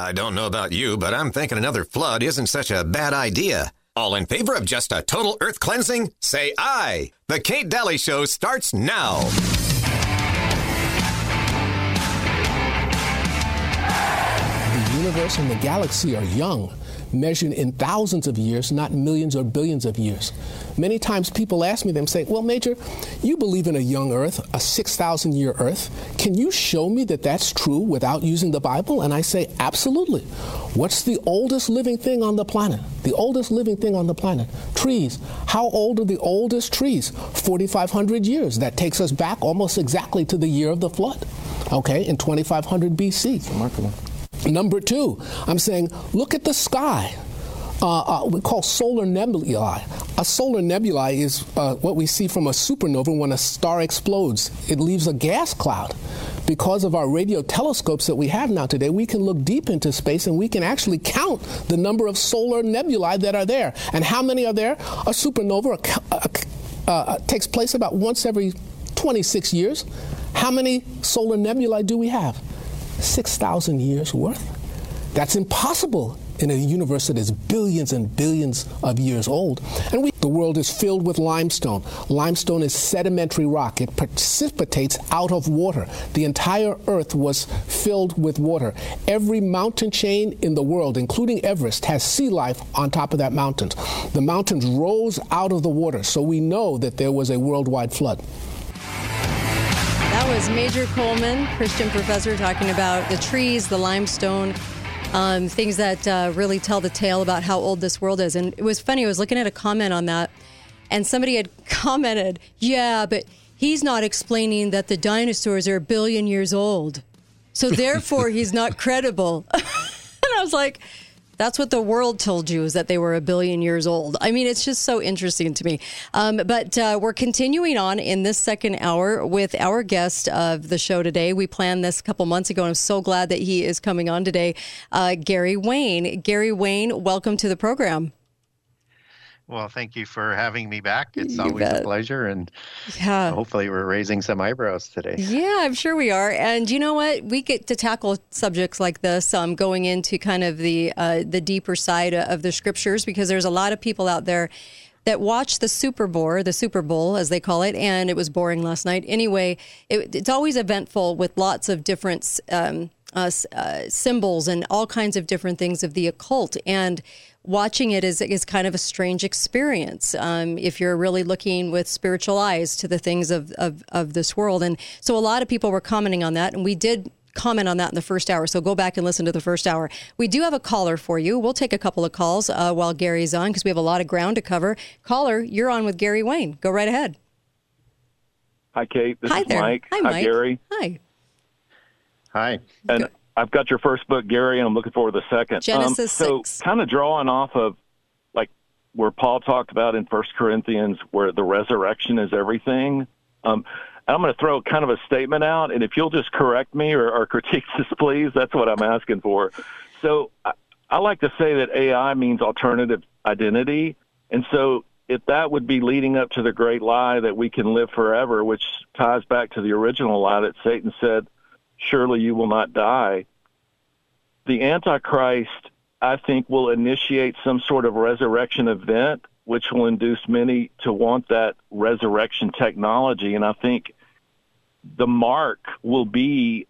I don't know about you, but I'm thinking another flood isn't such a bad idea. All in favor of just a total earth cleansing? Say aye. The Kate Dalley Show starts now. The universe and the galaxy are young measured in thousands of years, not millions or billions of years. Many times people ask me, them say, Well, Major, you believe in a young earth, a 6,000 year earth. Can you show me that that's true without using the Bible? And I say, Absolutely. What's the oldest living thing on the planet? The oldest living thing on the planet? Trees. How old are the oldest trees? 4,500 years. That takes us back almost exactly to the year of the flood, okay, in 2500 BC. Remarkable. Number two, I'm saying, look at the sky. Uh, uh, we call solar nebulae. A solar nebulae is uh, what we see from a supernova when a star explodes. It leaves a gas cloud. Because of our radio telescopes that we have now today, we can look deep into space and we can actually count the number of solar nebulae that are there. And how many are there? A supernova uh, uh, takes place about once every 26 years. How many solar nebulae do we have? 6,000 years worth? That's impossible in a universe that is billions and billions of years old. And we, the world is filled with limestone. Limestone is sedimentary rock. It precipitates out of water. The entire earth was filled with water. Every mountain chain in the world, including Everest, has sea life on top of that mountain. The mountains rose out of the water, so we know that there was a worldwide flood. Was Major Coleman, Christian professor, talking about the trees, the limestone, um, things that uh, really tell the tale about how old this world is. And it was funny, I was looking at a comment on that, and somebody had commented, Yeah, but he's not explaining that the dinosaurs are a billion years old. So therefore, he's not credible. and I was like, that's what the world told you is that they were a billion years old. I mean, it's just so interesting to me. Um, but uh, we're continuing on in this second hour with our guest of the show today. We planned this a couple months ago, and I'm so glad that he is coming on today, uh, Gary Wayne. Gary Wayne, welcome to the program. Well, thank you for having me back. It's you always bet. a pleasure, and yeah. hopefully, we're raising some eyebrows today. Yeah, I'm sure we are. And you know what? We get to tackle subjects like this, um, going into kind of the uh, the deeper side of the scriptures, because there's a lot of people out there that watch the Super Bowl, the Super Bowl as they call it, and it was boring last night. Anyway, it, it's always eventful with lots of different. Um, uh, uh, symbols and all kinds of different things of the occult. And watching it is is kind of a strange experience um, if you're really looking with spiritual eyes to the things of, of, of this world. And so a lot of people were commenting on that, and we did comment on that in the first hour. So go back and listen to the first hour. We do have a caller for you. We'll take a couple of calls uh, while Gary's on because we have a lot of ground to cover. Caller, you're on with Gary Wayne. Go right ahead. Hi, Kate. This Hi is there. Mike. Hi, Mike. Hi, Gary. Hi. Hi. And I've got your first book, Gary, and I'm looking forward to the second. Genesis um, so, 6. kind of drawing off of like where Paul talked about in First Corinthians, where the resurrection is everything. Um, I'm going to throw kind of a statement out, and if you'll just correct me or, or critique this, please, that's what I'm asking for. So, I, I like to say that AI means alternative identity, and so if that would be leading up to the great lie that we can live forever, which ties back to the original lie that Satan said surely you will not die. The Antichrist, I think, will initiate some sort of resurrection event, which will induce many to want that resurrection technology. And I think the mark will be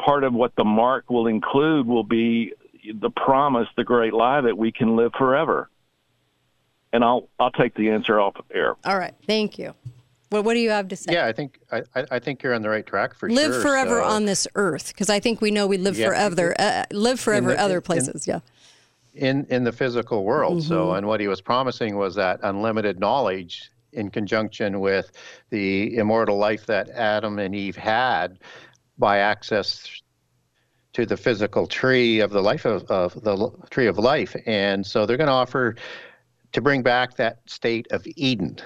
part of what the mark will include will be the promise, the great lie that we can live forever. And I'll I'll take the answer off of air. All right, thank you. Well, what do you have to say? Yeah, I think I, I think you're on the right track for live sure. forever so. on this earth because I think we know we live yeah. forever. Uh, live forever the, other places. In, yeah. In in the physical world. Mm-hmm. So, and what he was promising was that unlimited knowledge in conjunction with the immortal life that Adam and Eve had by access to the physical tree of the life of, of the tree of life. And so they're going to offer to bring back that state of Eden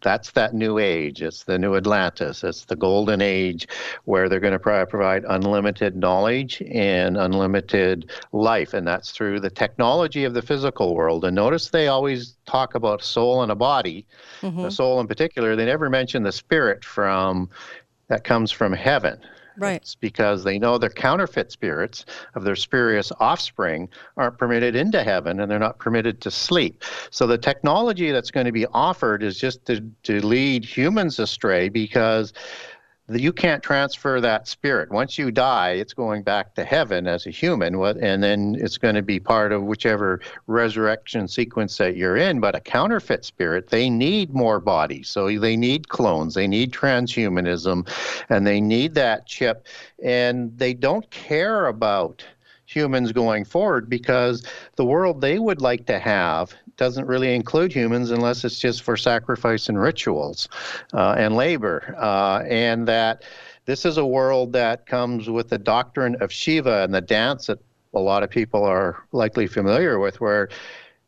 that's that new age. It's the new Atlantis. It's the golden age where they're going to provide unlimited knowledge and unlimited life. And that's through the technology of the physical world. And notice they always talk about soul and a body, mm-hmm. the soul in particular. They never mention the spirit from that comes from heaven. Right. It's because they know their counterfeit spirits of their spurious offspring aren't permitted into heaven and they're not permitted to sleep. So the technology that's going to be offered is just to, to lead humans astray because you can't transfer that spirit. Once you die, it's going back to heaven as a human, and then it's going to be part of whichever resurrection sequence that you're in. But a counterfeit spirit, they need more bodies. So they need clones, they need transhumanism, and they need that chip. And they don't care about humans going forward because the world they would like to have doesn't really include humans unless it's just for sacrifice and rituals uh, and labor. Uh, and that this is a world that comes with the doctrine of Shiva and the dance that a lot of people are likely familiar with, where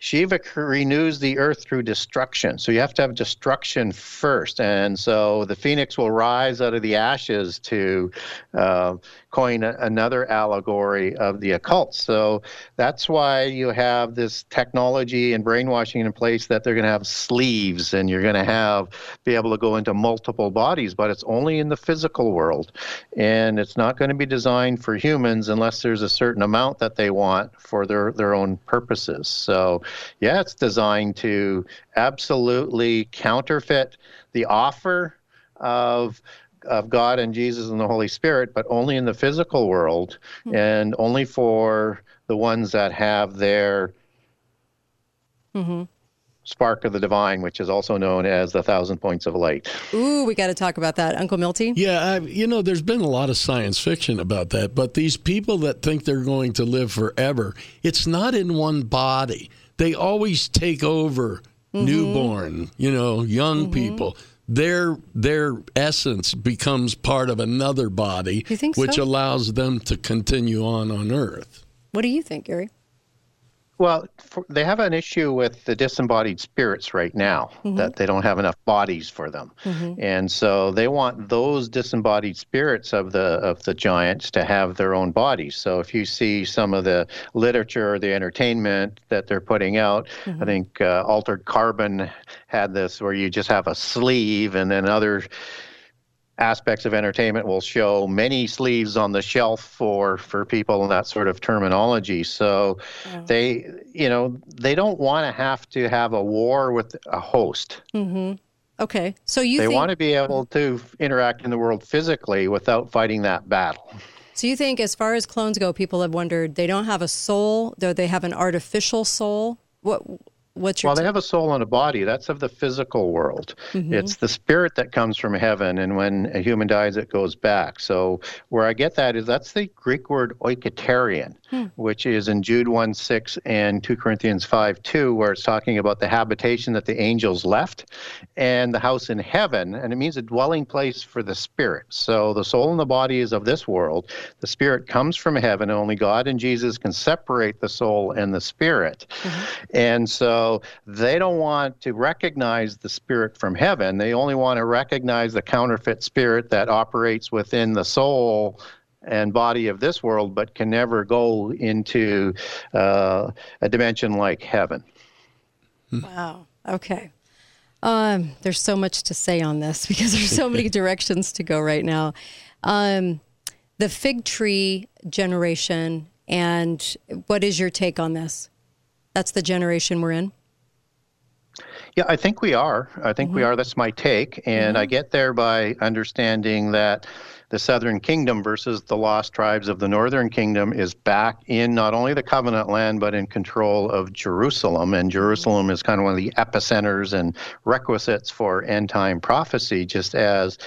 Shiva renews the earth through destruction. So you have to have destruction first. And so the phoenix will rise out of the ashes to uh, coin a, another allegory of the occult. So that's why you have this technology and brainwashing in place that they're going to have sleeves and you're going to have be able to go into multiple bodies, but it's only in the physical world. And it's not going to be designed for humans unless there's a certain amount that they want for their, their own purposes. So, yeah, it's designed to absolutely counterfeit the offer of of God and Jesus and the Holy Spirit, but only in the physical world mm-hmm. and only for the ones that have their mm-hmm. spark of the divine, which is also known as the thousand points of light. Ooh, we got to talk about that, Uncle Milty. Yeah, I, you know, there's been a lot of science fiction about that, but these people that think they're going to live forever, it's not in one body. They always take over mm-hmm. newborn, you know, young mm-hmm. people their their essence becomes part of another body, which so? allows them to continue on on Earth. What do you think, Gary? Well, for, they have an issue with the disembodied spirits right now mm-hmm. that they don't have enough bodies for them, mm-hmm. and so they want those disembodied spirits of the of the giants to have their own bodies. So if you see some of the literature or the entertainment that they're putting out, mm-hmm. I think uh, Altered Carbon had this where you just have a sleeve, and then other aspects of entertainment will show many sleeves on the shelf for for people and that sort of terminology. So oh. they you know they don't want to have to have a war with a host. Mm-hmm. okay. So you they think... want to be able to interact in the world physically without fighting that battle. So you think as far as clones go people have wondered they don't have a soul though they have an artificial soul. What What's your well, they have a soul and a body. That's of the physical world. Mm-hmm. It's the spirit that comes from heaven, and when a human dies, it goes back. So where I get that is that's the Greek word oiketerion, hmm. which is in Jude 1 6 and 2 Corinthians 5 2, where it's talking about the habitation that the angels left and the house in heaven. And it means a dwelling place for the spirit. So the soul and the body is of this world. The spirit comes from heaven, and only God and Jesus can separate the soul and the spirit. Mm-hmm. And so they don't want to recognize the spirit from heaven. They only want to recognize the counterfeit spirit that operates within the soul and body of this world, but can never go into uh, a dimension like heaven. Wow. Okay. Um, there's so much to say on this because there's so many directions to go right now. Um, the fig tree generation, and what is your take on this? that's the generation we're in? Yeah, I think we are. I think mm-hmm. we are. That's my take. And mm-hmm. I get there by understanding that the southern kingdom versus the lost tribes of the northern kingdom is back in not only the covenant land, but in control of Jerusalem. And Jerusalem is kind of one of the epicenters and requisites for end time prophecy, just as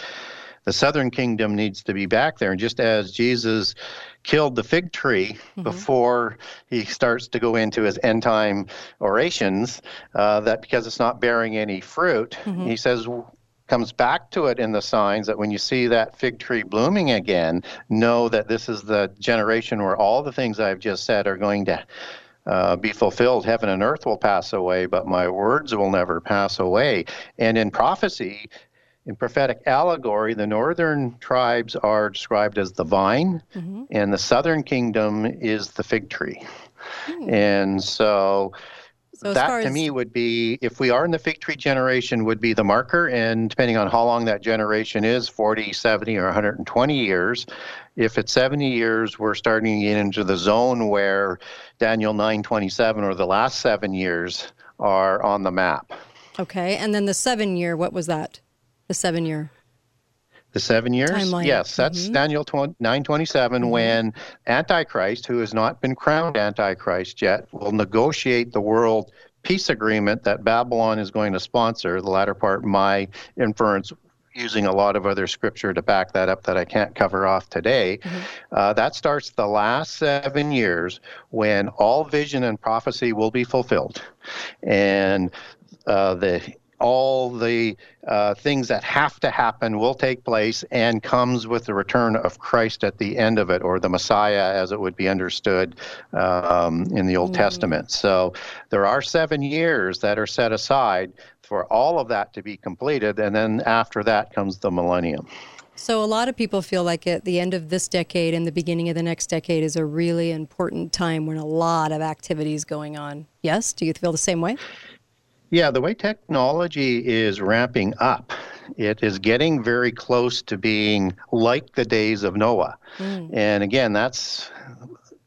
the southern kingdom needs to be back there. And just as Jesus killed the fig tree mm-hmm. before he starts to go into his end time orations, uh, that because it's not bearing any fruit, mm-hmm. he says, comes back to it in the signs that when you see that fig tree blooming again, know that this is the generation where all the things I've just said are going to uh, be fulfilled. Heaven and earth will pass away, but my words will never pass away. And in prophecy, in prophetic allegory, the northern tribes are described as the vine, mm-hmm. and the southern kingdom is the fig tree. Mm. And so So that to me would be if we are in the fig tree generation would be the marker. And depending on how long that generation is 40 70 or 120 years if it's 70 years we're starting to get into the zone where daniel 927 or the last seven years are on the map. Okay and then the seven year what was that? The seven year the seven years? Timeline. Yes, that's mm-hmm. Daniel 927 mm-hmm. when Antichrist, who has not been crowned Antichrist yet, will negotiate the world peace agreement that Babylon is going to sponsor. The latter part, my inference, using a lot of other scripture to back that up that I can't cover off today. Mm-hmm. Uh, that starts the last seven years when all vision and prophecy will be fulfilled. And uh, the all the uh, things that have to happen will take place and comes with the return of Christ at the end of it, or the Messiah as it would be understood um, in the Old mm. Testament. So there are seven years that are set aside for all of that to be completed, and then after that comes the millennium. So, a lot of people feel like at the end of this decade and the beginning of the next decade is a really important time when a lot of activity is going on. Yes? Do you feel the same way? Yeah, the way technology is ramping up, it is getting very close to being like the days of Noah. Mm. And again, that's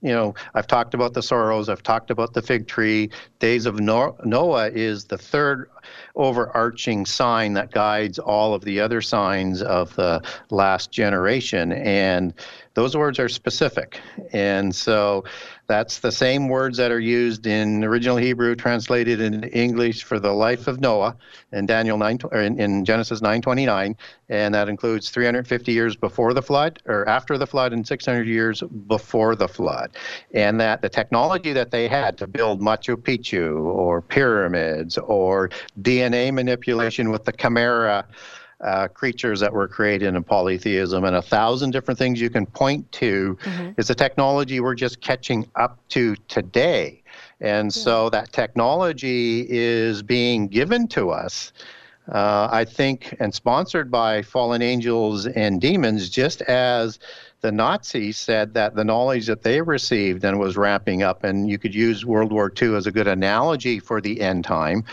you know, I've talked about the sorrows, I've talked about the fig tree. Days of Noah is the third overarching sign that guides all of the other signs of the last generation. And those words are specific. And so that's the same words that are used in original Hebrew, translated in English for the life of Noah in Daniel 9 or in, in Genesis 9:29, and that includes 350 years before the flood or after the flood and 600 years before the flood. And that the technology that they had to build Machu Picchu or pyramids or DNA manipulation with the Chimera uh, creatures that were created in polytheism and a thousand different things you can point to mm-hmm. is the technology we're just catching up to today. And yeah. so that technology is being given to us. Uh, I think, and sponsored by fallen angels and demons, just as the Nazis said that the knowledge that they received and was ramping up, and you could use World War II as a good analogy for the end time,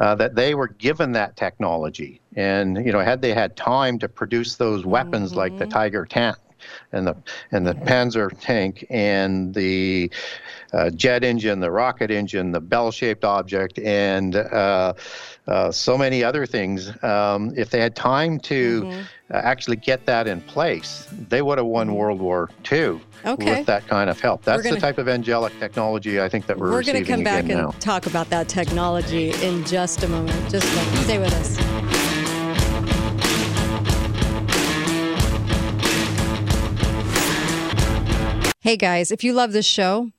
uh, that they were given that technology. And, you know, had they had time to produce those weapons mm-hmm. like the mm-hmm. Tiger tank and the and the Panzer tank and the uh, jet engine, the rocket engine, the bell-shaped object, and uh, uh, so many other things. Um, if they had time to mm-hmm. Actually get that in place, they would have won mm-hmm. World War II. Okay. With that kind of help, that's gonna, the type of angelic technology I think that we're. We're going to come back and now. talk about that technology in just a moment. Just stay with us. Hey guys, if you love this show,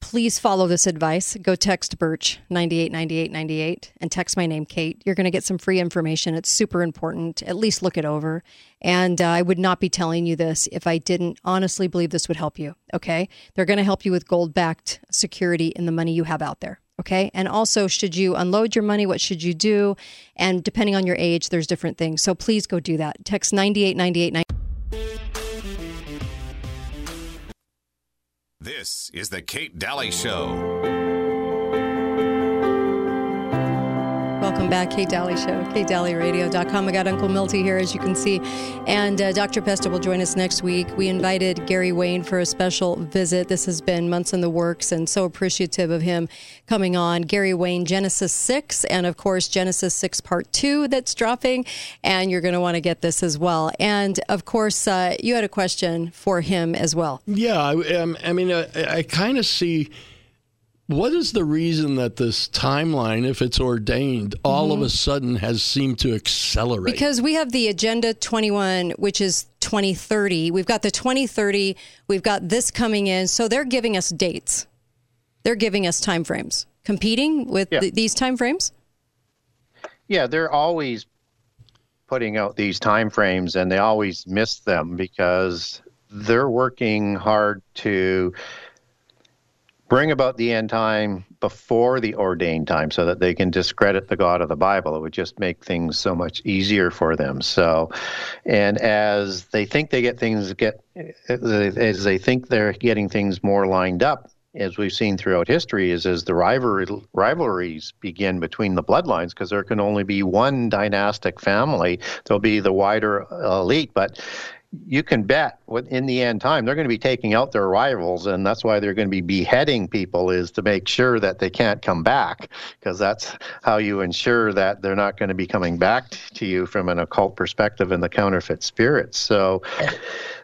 please follow this advice. Go text Birch 989898 and text my name, Kate. You're going to get some free information. It's super important. At least look it over. And uh, I would not be telling you this if I didn't honestly believe this would help you. Okay. They're going to help you with gold backed security in the money you have out there. Okay. And also, should you unload your money? What should you do? And depending on your age, there's different things. So please go do that. Text 989898. This is the Kate Dalley Show. Welcome back, Kate Dalley Show, katedalleyradio.com. I got Uncle Milty here, as you can see. And uh, Dr. Pesta will join us next week. We invited Gary Wayne for a special visit. This has been months in the works and so appreciative of him coming on. Gary Wayne, Genesis 6, and of course, Genesis 6 Part 2 that's dropping. And you're going to want to get this as well. And of course, uh, you had a question for him as well. Yeah, I, um, I mean, uh, I, I kind of see what is the reason that this timeline, if it's ordained, all mm-hmm. of a sudden has seemed to accelerate? Because we have the Agenda 21, which is 2030. We've got the 2030. We've got this coming in. So they're giving us dates. They're giving us timeframes. Competing with yeah. th- these timeframes? Yeah, they're always putting out these timeframes, and they always miss them because they're working hard to bring about the end time before the ordained time so that they can discredit the God of the Bible. It would just make things so much easier for them. So, and as they think they get things get, as they think they're getting things more lined up, as we've seen throughout history, is as the rivalry, rivalries begin between the bloodlines, because there can only be one dynastic family. There'll be the wider elite, but you can bet in the end time they're going to be taking out their rivals and that's why they're going to be beheading people is to make sure that they can't come back because that's how you ensure that they're not going to be coming back to you from an occult perspective and the counterfeit spirits. So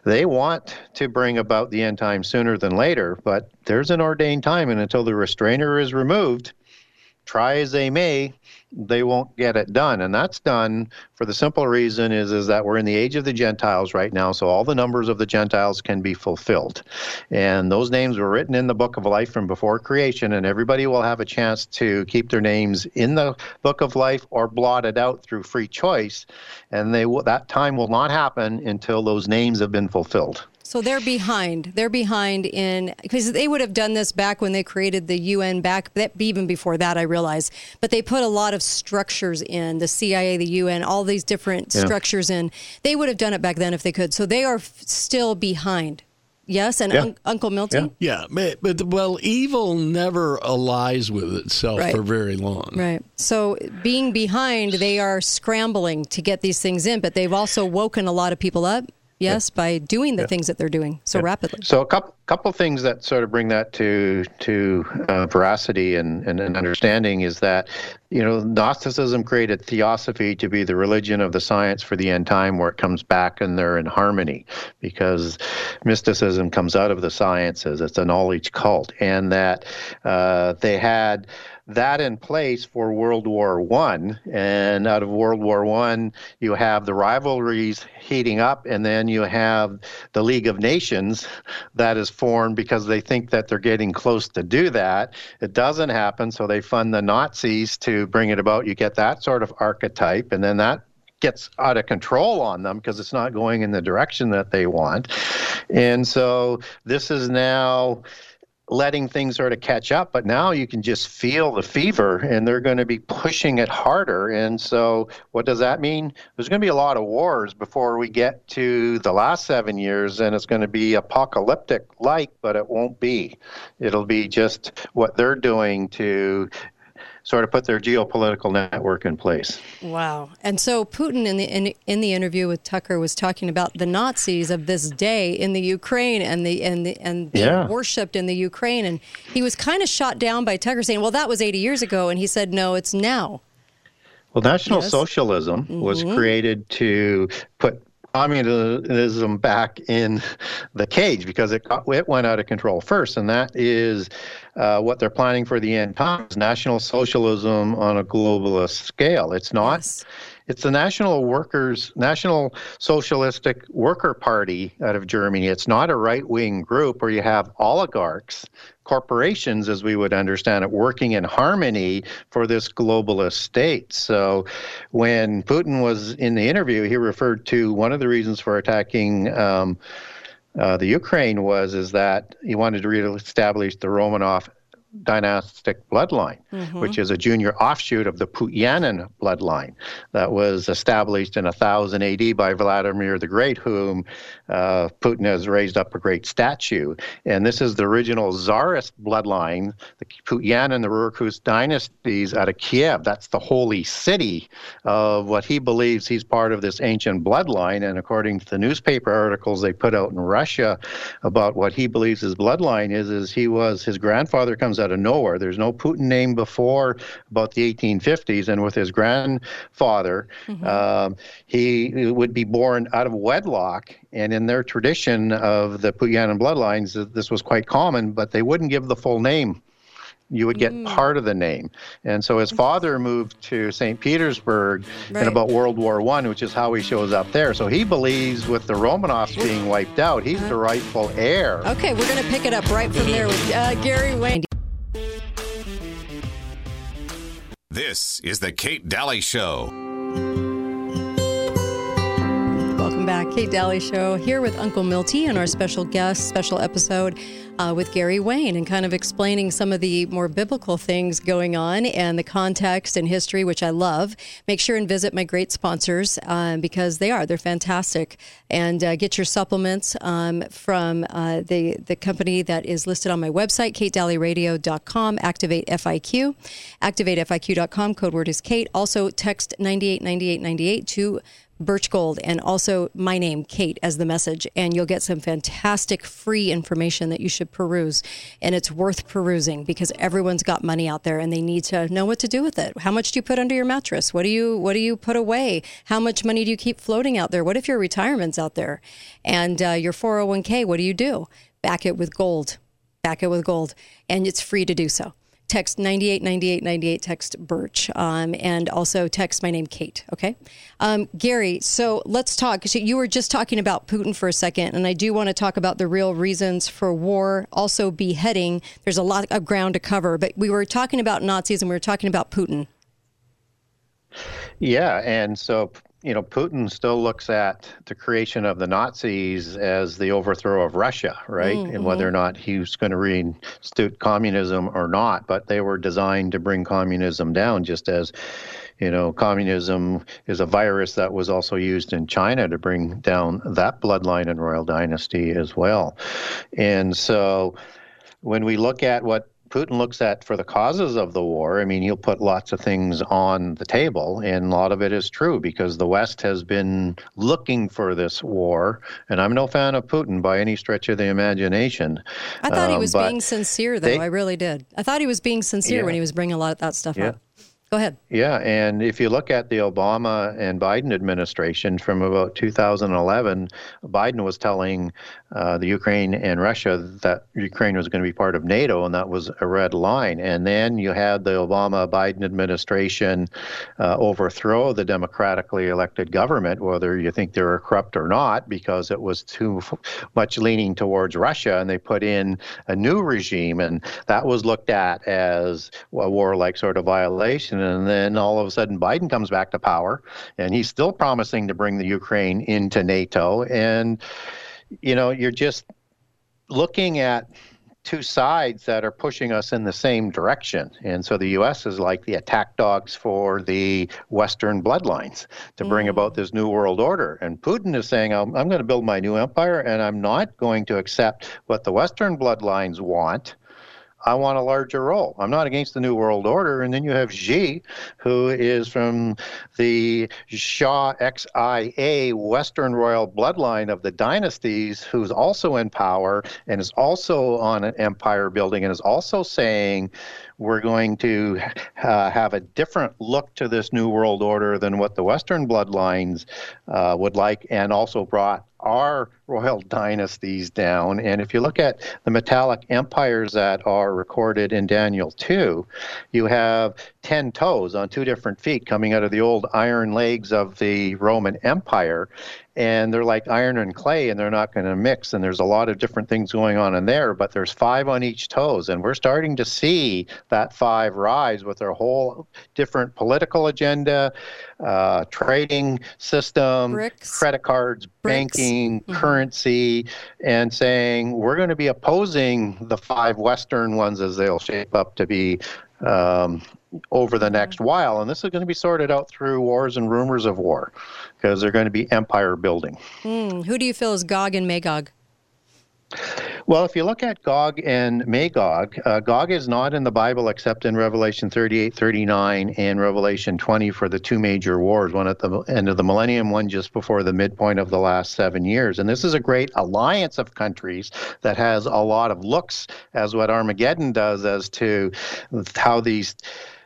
they want to bring about the end time sooner than later but there's an ordained time and until the restrainer is removed try as they may they won't get it done. And that's done for the simple reason is is that we're in the age of the gentiles right now so all the numbers of the gentiles can be fulfilled. And those names were written in the book of life from before creation and everybody will have a chance to keep their names in the book of life or blotted out through free choice and they that time will not happen until those names have been fulfilled so they're behind. They're behind in because they would have done this back when they created the UN back even before that I realize. But they put a lot of structures in the CIA, the UN, all these different yeah. structures in. They would have done it back then if they could. So they are f- still behind. Yes, and yeah. un- Uncle Milton. Yeah. yeah, but well, evil never allies with itself right. for very long. Right. So being behind, they are scrambling to get these things in, but they've also woken a lot of people up yes yeah. by doing the yeah. things that they're doing so yeah. rapidly so a couple couple things that sort of bring that to to uh, veracity and, and, and understanding is that you know gnosticism created theosophy to be the religion of the science for the end time where it comes back and they're in harmony because mysticism comes out of the sciences it's a knowledge cult and that uh, they had that in place for World War One, and out of World War One, you have the rivalries heating up, and then you have the League of Nations that is formed because they think that they're getting close to do that. It doesn't happen, so they fund the Nazis to bring it about. You get that sort of archetype, and then that gets out of control on them because it's not going in the direction that they want. And so this is now letting things sort of catch up, but now you can just feel the fever and they're going to be pushing it harder. And so, what does that mean? There's going to be a lot of wars before we get to the last seven years, and it's going to be apocalyptic like, but it won't be. It'll be just what they're doing to sort of put their geopolitical network in place. Wow! And so Putin in the in, in the interview with Tucker was talking about the Nazis of this day in the Ukraine and the and the and yeah. worshipped in the Ukraine, and he was kind of shot down by Tucker saying, "Well, that was 80 years ago," and he said, "No, it's now." Well, National yes. Socialism mm-hmm. was created to put communism back in the cage because it got, it went out of control first, and that is uh, what they're planning for the end times: national socialism on a globalist scale. It's not. Yes. It's the National Workers, National Socialistic Worker Party out of Germany. It's not a right wing group where you have oligarchs, corporations, as we would understand it, working in harmony for this globalist state. So when Putin was in the interview, he referred to one of the reasons for attacking. Um, uh, the Ukraine was is that he wanted to reestablish the Romanov dynastic bloodline, mm-hmm. which is a junior offshoot of the Putyanin bloodline that was established in 1000 AD by Vladimir the Great, whom uh, Putin has raised up a great statue. And this is the original Tsarist bloodline, the Putyanin, the Rurikid dynasties out of Kiev. That's the holy city of what he believes he's part of this ancient bloodline. And according to the newspaper articles they put out in Russia about what he believes his bloodline is, is he was, his grandfather comes out of nowhere. There's no Putin name before about the 1850s. And with his grandfather, mm-hmm. um, he would be born out of wedlock and in their tradition of the Putyanin bloodlines, this was quite common, but they wouldn't give the full name. You would get mm. part of the name. And so his father moved to St. Petersburg right. in about World War One, which is how he shows up there. So he believes with the Romanovs being wiped out, he's the rightful heir. Okay, we're going to pick it up right from there with uh, Gary Wayne. This is the Kate Dalley Show. Kate Dalley Show here with Uncle Milty and our special guest, special episode uh, with Gary Wayne and kind of explaining some of the more biblical things going on and the context and history, which I love. Make sure and visit my great sponsors um, because they are, they're fantastic. And uh, get your supplements um, from uh, the, the company that is listed on my website, katedalleyradio.com, Activate FIQ, activatefiq.com, code word is Kate. Also, text 989898 to Birch Gold and also my name, Kate, as the message. And you'll get some fantastic free information that you should peruse. And it's worth perusing because everyone's got money out there and they need to know what to do with it. How much do you put under your mattress? What do you what do you put away? How much money do you keep floating out there? What if your retirement's out there? And uh, your 401k, what do you do? Back it with gold. Back it with gold. And it's free to do so text 989898 text birch um, and also text my name kate okay? Um, gary so let's talk. So you were just talking about putin for a second and i do want to talk about the real reasons for war also beheading. There's a lot of ground to cover but we were talking about nazis and we were talking about putin. Yeah and so you know, Putin still looks at the creation of the Nazis as the overthrow of Russia, right? Mm-hmm. And whether or not he's going to reinstitute communism or not, but they were designed to bring communism down, just as, you know, communism is a virus that was also used in China to bring down that bloodline and royal dynasty as well. And so when we look at what Putin looks at for the causes of the war, I mean, he'll put lots of things on the table, and a lot of it is true because the West has been looking for this war. And I'm no fan of Putin by any stretch of the imagination. I thought um, he was being sincere, though. They, I really did. I thought he was being sincere yeah. when he was bringing a lot of that stuff yeah. up. Go ahead. Yeah, and if you look at the Obama and Biden administration from about 2011, Biden was telling uh, the Ukraine and Russia that Ukraine was going to be part of NATO, and that was a red line. And then you had the Obama Biden administration uh, overthrow the democratically elected government, whether you think they were corrupt or not, because it was too much leaning towards Russia, and they put in a new regime, and that was looked at as a war-like sort of violation and then all of a sudden Biden comes back to power, and he's still promising to bring the Ukraine into NATO. And you know, you're just looking at two sides that are pushing us in the same direction. And so the U.S. is like the attack dogs for the Western bloodlines to bring mm. about this new world order. And Putin is saying, I'm, I'm going to build my new empire and I'm not going to accept what the Western bloodlines want. I want a larger role. I'm not against the New World Order. And then you have Xi, who is from the Shah XIA Western royal bloodline of the dynasties, who's also in power and is also on an empire building and is also saying, we're going to uh, have a different look to this New World Order than what the Western bloodlines uh, would like, and also brought our royal dynasties down. And if you look at the metallic empires that are recorded in Daniel 2, you have 10 toes on two different feet coming out of the old iron legs of the Roman Empire and they're like iron and clay and they're not going to mix and there's a lot of different things going on in there but there's five on each toes and we're starting to see that five rise with their whole different political agenda uh, trading system Bricks. credit cards Bricks. banking mm-hmm. currency and saying we're going to be opposing the five western ones as they'll shape up to be um, over the next while. And this is going to be sorted out through wars and rumors of war because they're going to be empire building. Mm, who do you feel is Gog and Magog? Well, if you look at Gog and Magog, uh, Gog is not in the Bible except in Revelation 38, 39, and Revelation 20 for the two major wars, one at the end of the millennium, one just before the midpoint of the last seven years. And this is a great alliance of countries that has a lot of looks as what Armageddon does as to how these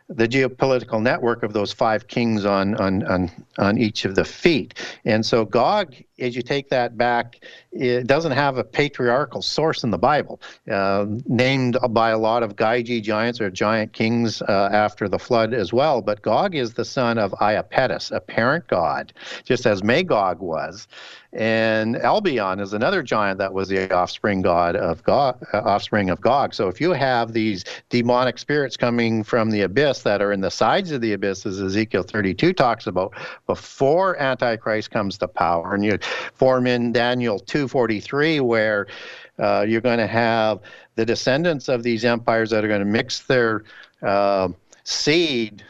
the geopolitical network of those five kings on, on, on, on each of the feet. And so Gog, as you take that back, it doesn't have a patriarchal source in the Bible, uh, named by a lot of Gyges giants or giant kings uh, after the flood as well. But Gog is the son of Iapetus, a parent god, just as Magog was. And Albion is another giant that was the offspring god of Gog, uh, offspring of Gog. So if you have these demonic spirits coming from the abyss that are in the sides of the abyss, as Ezekiel 32 talks about, before Antichrist comes to power, and you form in Daniel 2:43, where uh, you're going to have the descendants of these empires that are going to mix their uh, seed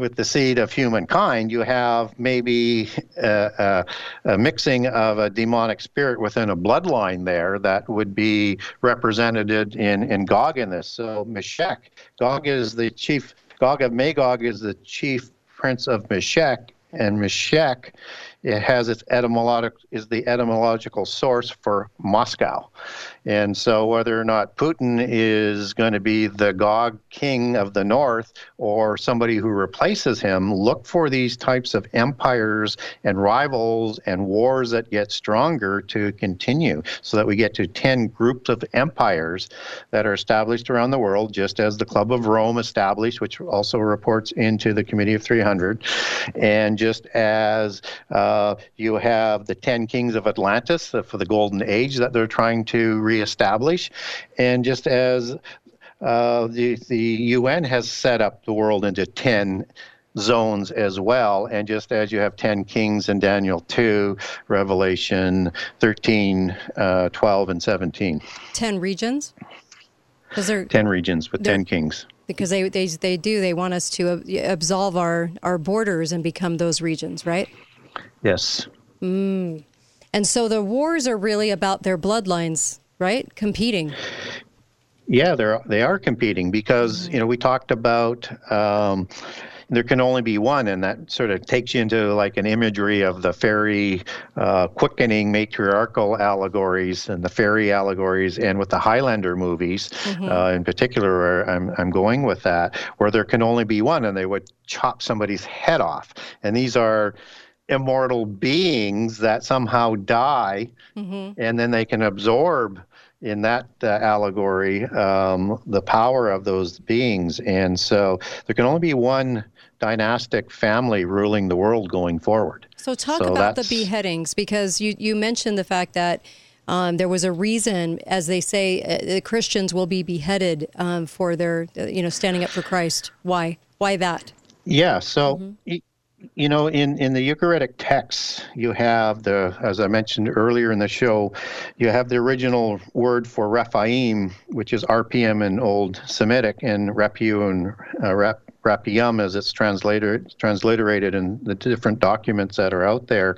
with the seed of humankind, you have maybe a, uh, a, uh, a, mixing of a demonic spirit within a bloodline there that would be represented in, in Gog in this. So Meshech, Gog is the chief, Gog of Magog is the chief prince of Meshech, and Meshech it has its is the etymological source for Moscow. And so whether or not Putin is going to be the Gog king of the north or somebody who replaces him, look for these types of empires and rivals and wars that get stronger to continue so that we get to 10 groups of empires that are established around the world, just as the Club of Rome established, which also reports into the Committee of 300, and just as uh, you have the 10 kings of Atlantis uh, for the Golden Age that they're trying to reestablish. And just as uh, the, the UN has set up the world into 10 zones as well. And just as you have 10 kings in Daniel 2, Revelation 13, uh, 12, and 17. 10 regions? Because they're 10 regions with 10 kings. Because they, they, they do, they want us to absolve our, our borders and become those regions, right? Yes. Mm. And so the wars are really about their bloodlines, right? Competing. Yeah, they're they are competing because mm. you know we talked about. Um, there can only be one, and that sort of takes you into like an imagery of the fairy uh, quickening matriarchal allegories and the fairy allegories, and with the Highlander movies mm-hmm. uh, in particular, I'm, I'm going with that, where there can only be one, and they would chop somebody's head off. And these are immortal beings that somehow die mm-hmm. and then they can absorb in that uh, allegory um, the power of those beings and so there can only be one dynastic family ruling the world going forward so talk so about the beheadings because you, you mentioned the fact that um, there was a reason, as they say, uh, the Christians will be beheaded um, for their, uh, you know, standing up for Christ. Why? Why that? Yeah. So mm-hmm you know, in, in the Ugaritic texts, you have the, as I mentioned earlier in the show, you have the original word for Rephaim, which is RPM in Old Semitic, and Repu and uh, Rep, Rapiyam as it's translated transliterated in the different documents that are out there.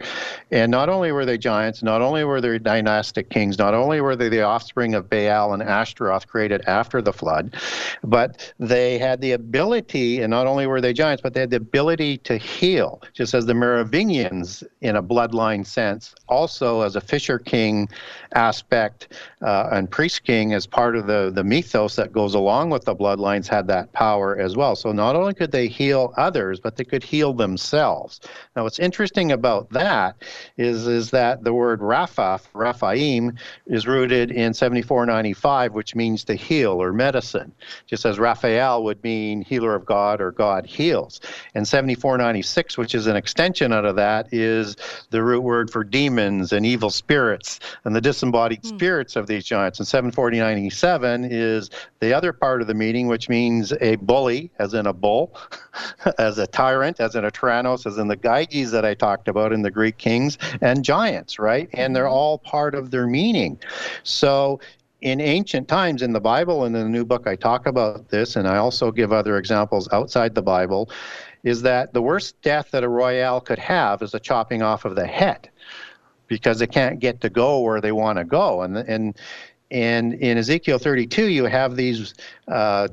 And not only were they giants, not only were they dynastic kings, not only were they the offspring of Baal and Ashtaroth created after the flood, but they had the ability, and not only were they giants, but they had the ability to heal, just as the Merovingians in a bloodline sense, also as a fisher king aspect uh, and priest king as part of the, the mythos that goes along with the bloodlines had that power as well. So not only could they heal others, but they could heal themselves. Now, what's interesting about that is, is that the word Rapha, Raphaim, is rooted in 7495, which means to heal or medicine, just as Raphael would mean healer of God or God heals. And 7496, which is an extension out of that, is the root word for demons and evil spirits and the disembodied mm. spirits of these giants. And 749.7 is the other part of the meaning, which means a bully, as in a bull, as a tyrant, as in a tyrannos, as in the Gyges that I talked about in the Greek kings, and giants, right? And they're mm-hmm. all part of their meaning. So in ancient times in the Bible and in the new book, I talk about this, and I also give other examples outside the Bible, is that the worst death that a royale could have is a chopping off of the head because they can't get to go where they want to go. And and and in Ezekiel 32, you have these uh,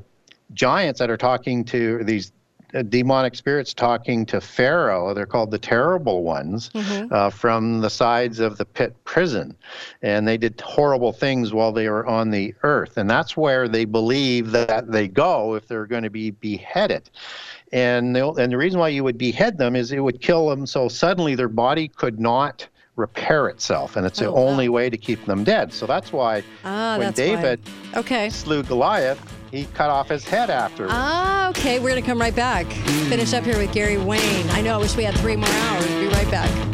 giants that are talking to these uh, demonic spirits talking to Pharaoh. They're called the terrible ones mm-hmm. uh, from the sides of the pit prison. And they did horrible things while they were on the earth. And that's where they believe that they go if they're going to be beheaded. And the, and the reason why you would behead them is it would kill them so suddenly their body could not repair itself, and it's oh, the wow. only way to keep them dead. So that's why ah, when that's David why. Okay. slew Goliath, he cut off his head after. Ah, okay. We're going to come right back. Finish up here with Gary Wayne. I know, I wish we had three more hours. Be right back.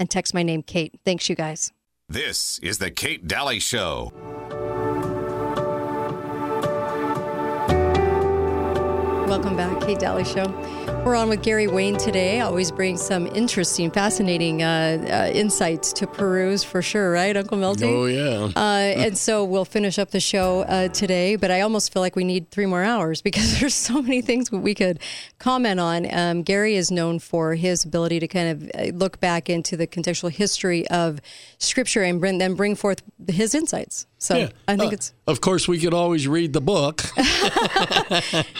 And text my name, Kate. Thanks, you guys. This is the Kate Dalley Show. Welcome back, Kate Dalley Show. We're on with Gary Wayne today. Always brings some interesting, fascinating uh, uh, insights to peruse for sure, right, Uncle Milty? Oh, yeah. Uh, and so we'll finish up the show uh, today, but I almost feel like we need three more hours because there's so many things we could comment on. Um, Gary is known for his ability to kind of uh, look back into the contextual history of Scripture and bring, then bring forth his insights. So Yeah. I think Uh, it's Of course, we could always read the book.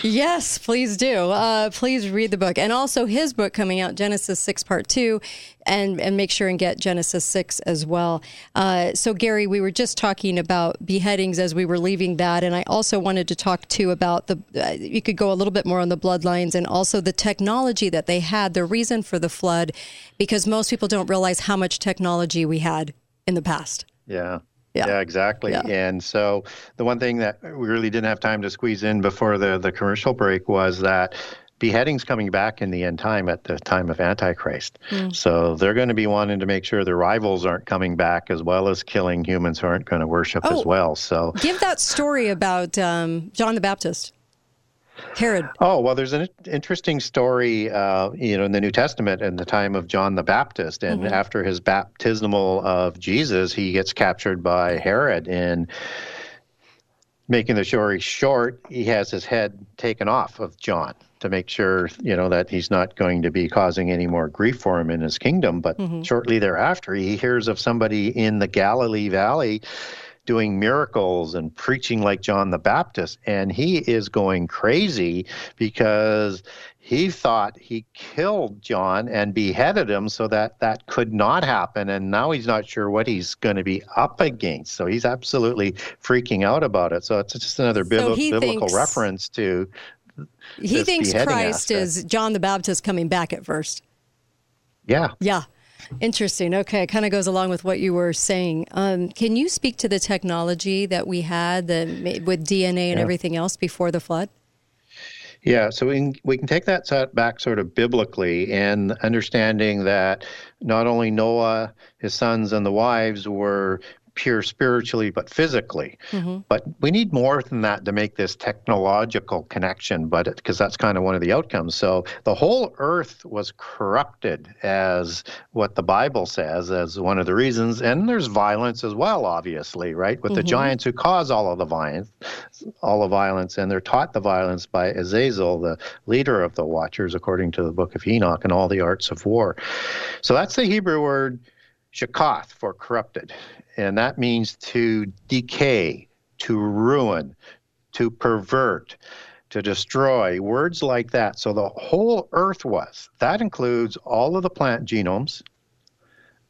Yes, please do. Uh, please read the book, and also his book coming out, Genesis six Part Two, and and make sure and get Genesis six as well. Uh, so Gary, we were just talking about beheadings as we were leaving that, and I also wanted to talk too about the. Uh, you could go a little bit more on the bloodlines and also the technology that they had, the reason for the flood, because most people don't realize how much technology we had in the past. Yeah. Yeah. exactly. Yeah. And so the one thing that we really didn't have time to squeeze in before the, the commercial break was that beheadings coming back in the end time at the time of Antichrist. Hmm. So they're going to be wanting to make sure their rivals aren't coming back as well as killing humans who aren't going to worship Oh. as well. So Give that story about um, John the Baptist, Herod. Oh well, there's an interesting story, uh, you know, in the New Testament in the time of John the Baptist, and after his baptismal of Jesus, he gets captured by Herod, and making the story short, he has his head taken off of John to make sure, you know, that he's not going to be causing any more grief for him in his kingdom. But shortly thereafter, he hears of somebody in the Galilee Valley doing miracles and preaching like John the Baptist. And he is going crazy because he thought he killed John and beheaded him so that that could not happen. And now he's not sure what he's going to be up against. So he's absolutely freaking out about it. So it's just another he biblical thinks- reference to, He thinks Christ aspect. is John the Baptist coming back at first. yeah. Yeah. Interesting. Okay. it Kind of goes along with what you were saying. Um, can you speak to the technology that we had ma- with DNA and Yeah. everything else before the flood? Yeah, so we can, we can take that back sort of biblically and understanding that not only Noah, his sons, and the wives were pure spiritually but physically. Mm-hmm. But we need more than that to make this technological connection, but because that's kind of one of the outcomes. So the whole earth was corrupted as what the Bible says as one of the reasons. And there's violence as well, obviously, right? With the mm-hmm. giants who cause all of the violence, all the violence, and they're taught the violence by Azazel, the leader of the Watchers, according to the book of Enoch and all the arts of war. So that's the Hebrew word shakath for corrupted. And that means to decay, to ruin, to pervert, to destroy, words like that. So the whole earth was. That includes all of the plant genomes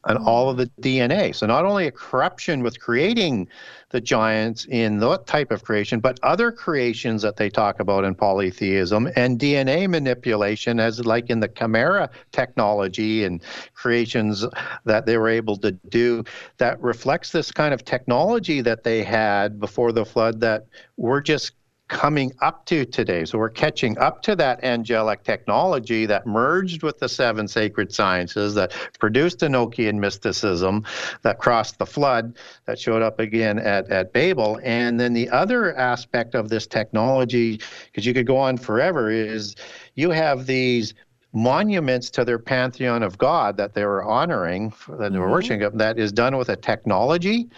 and hmm. all of the DNA. So not only a corruption with creating the giants in that type of creation, but other creations that they talk about in polytheism and DNA manipulation, as like in the Chimera technology and creations that they were able to do, that reflects this kind of technology that they had before the flood that we're just coming up to today. So we're catching up to that angelic technology that merged with the seven sacred sciences, that produced Enochian mysticism, that crossed the flood, that showed up again at, at Babel. And then the other aspect of this technology, because you could go on forever, is you have these monuments to their pantheon of God that they were honoring, that they were mm-hmm. worshiping, that is done with a technology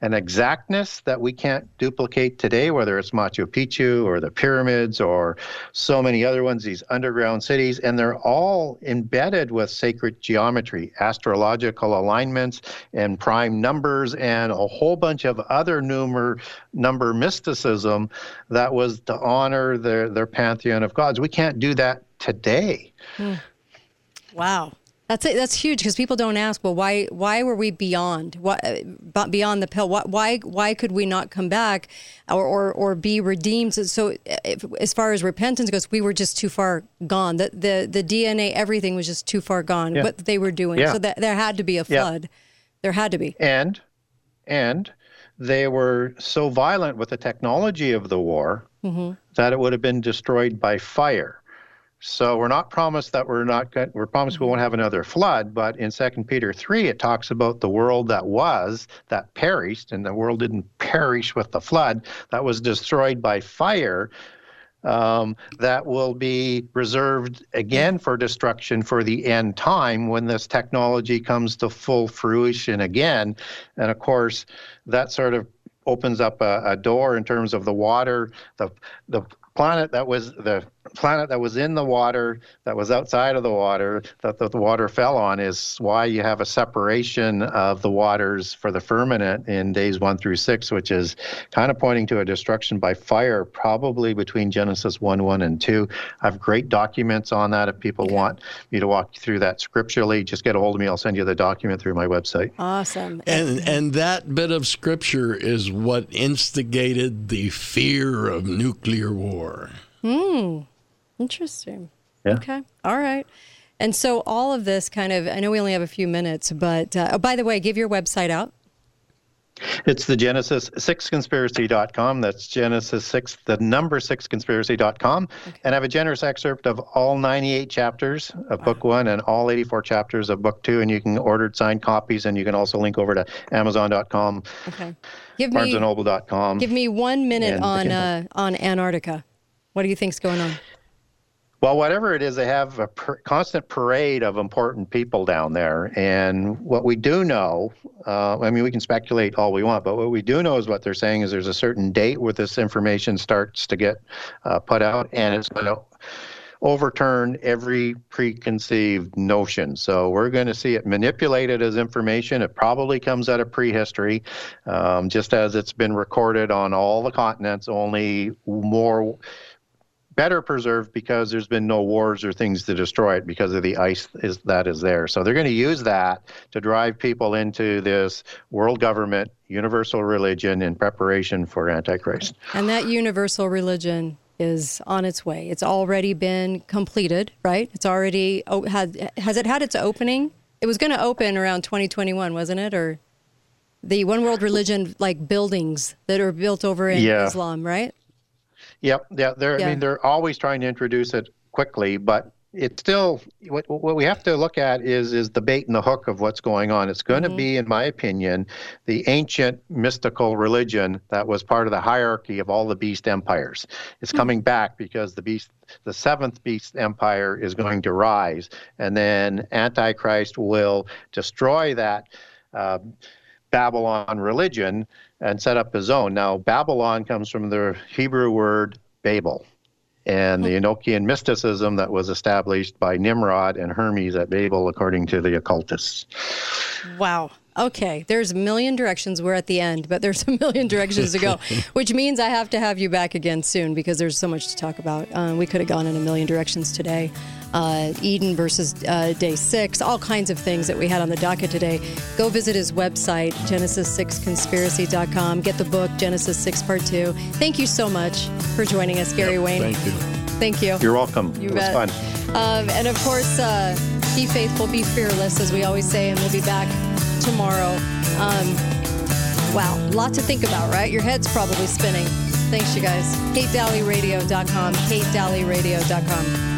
an exactness that we can't duplicate today, whether it's Machu Picchu or the pyramids or so many other ones, these underground cities, and they're all embedded with sacred geometry, astrological alignments, and prime numbers, and a whole bunch of other numer, number mysticism that was to honor their, their pantheon of gods. We can't do that today. Hmm. Wow. That's it. That's huge because people don't ask, well, why why were we beyond what uh, beyond the pill? Why why why could we not come back or or, or be redeemed? So, so if, as far as repentance goes, we were just too far gone. The the the DNA, everything was just too far gone. Yeah. What they were doing. Yeah. So that there had to be a flood. Yeah. flood. There had to be. and and they were so violent with the technology of the war that it would have been destroyed by fire. So we're not promised that we're not going, we're promised we won't have another flood, but in 2 Peter 3 it talks about the world that was that perished and the world didn't perish with the flood that was destroyed by fire um, that will be reserved again for destruction for the end time when this technology comes to full fruition again. And of course, that sort of opens up a, a door in terms of the water, the the planet that was the planet that was in the water, that was outside of the water, that the, the, water fell on, is why you have a separation of the waters for the firmament in days one through six, which is kind of pointing to a destruction by fire, probably between Genesis 1 1 and 2. I have great documents on that. If people want me to walk you through that scripturally, just get a hold of me. I'll send you the document through my website. Awesome. And, and that bit of scripture is what instigated the fear of nuclear war. Hmm. Interesting. Yeah. Okay. All right. And so all of this kind of, I know we only have a few minutes, but uh, oh, by the way, give your website out. It's the Genesis 6conspiracy.com. That's Genesis 6, the number 6conspiracy.com. Okay. And I have a generous excerpt of all 98 chapters of wow. book one and all 84 chapters of book two. And you can order signed copies and you can also link over to Amazon.com. Okay. Give BarnesandNoble.com. Give me one minute on, uh, on Antarctica. What do you think's going on? Well, whatever it is, they have a per- constant parade of important people down there. And what we do know, uh, I mean, we can speculate all we want, but what we do know is what they're saying is there's a certain date where this information starts to get uh, put out, and it's going to overturn every preconceived notion. So we're going to see it manipulated as information. It probably comes out of prehistory, um, just as it's been recorded on all the continents, only more better preserved because there's been no wars or things to destroy it because of the ice is that is there. So they're going to use that to drive people into this world government, universal religion in preparation for Antichrist. And that universal religion is on its way. It's already been completed, right? It's already had has it had its opening? It was going to open around 2021, wasn't it? Or the one world religion like buildings that are built over in yeah. Islam, right? Yep. Yeah. They're. Yeah. I mean, they're always trying to introduce it quickly, but it's still what, what we have to look at is is the bait and the hook of what's going on. It's going mm-hmm. to be, in my opinion, the ancient mystical religion that was part of the hierarchy of all the beast empires. It's mm-hmm. coming back because the beast, the seventh beast empire, is going to rise, and then Antichrist will destroy that. Uh, Babylon religion and set up his own. Now, Babylon comes from the Hebrew word Babel and the Enochian mysticism that was established by Nimrod and Hermes at Babel, according to the occultists. Wow. Okay, there's a million directions. We're at the end, but there's a million directions to go, which means I have to have you back again soon because there's so much to talk about. Uh, we could have gone in a million directions today. Uh, Eden versus uh, day six, all kinds of things that we had on the docket today. Go visit his website, Genesis6conspiracy.com. Get the book, Genesis 6 Part 2. Thank you so much for joining us, Gary yep, Wayne. Thank you. Thank you. You're welcome. You it bet. was fun. Um, and of course, uh, be faithful, be fearless, as we always say, and we'll be back tomorrow. Um, wow, a lot to think about, right? Your head's probably spinning. Thanks, you guys. KateDalleyRadio.com, KateDalleyRadio.com.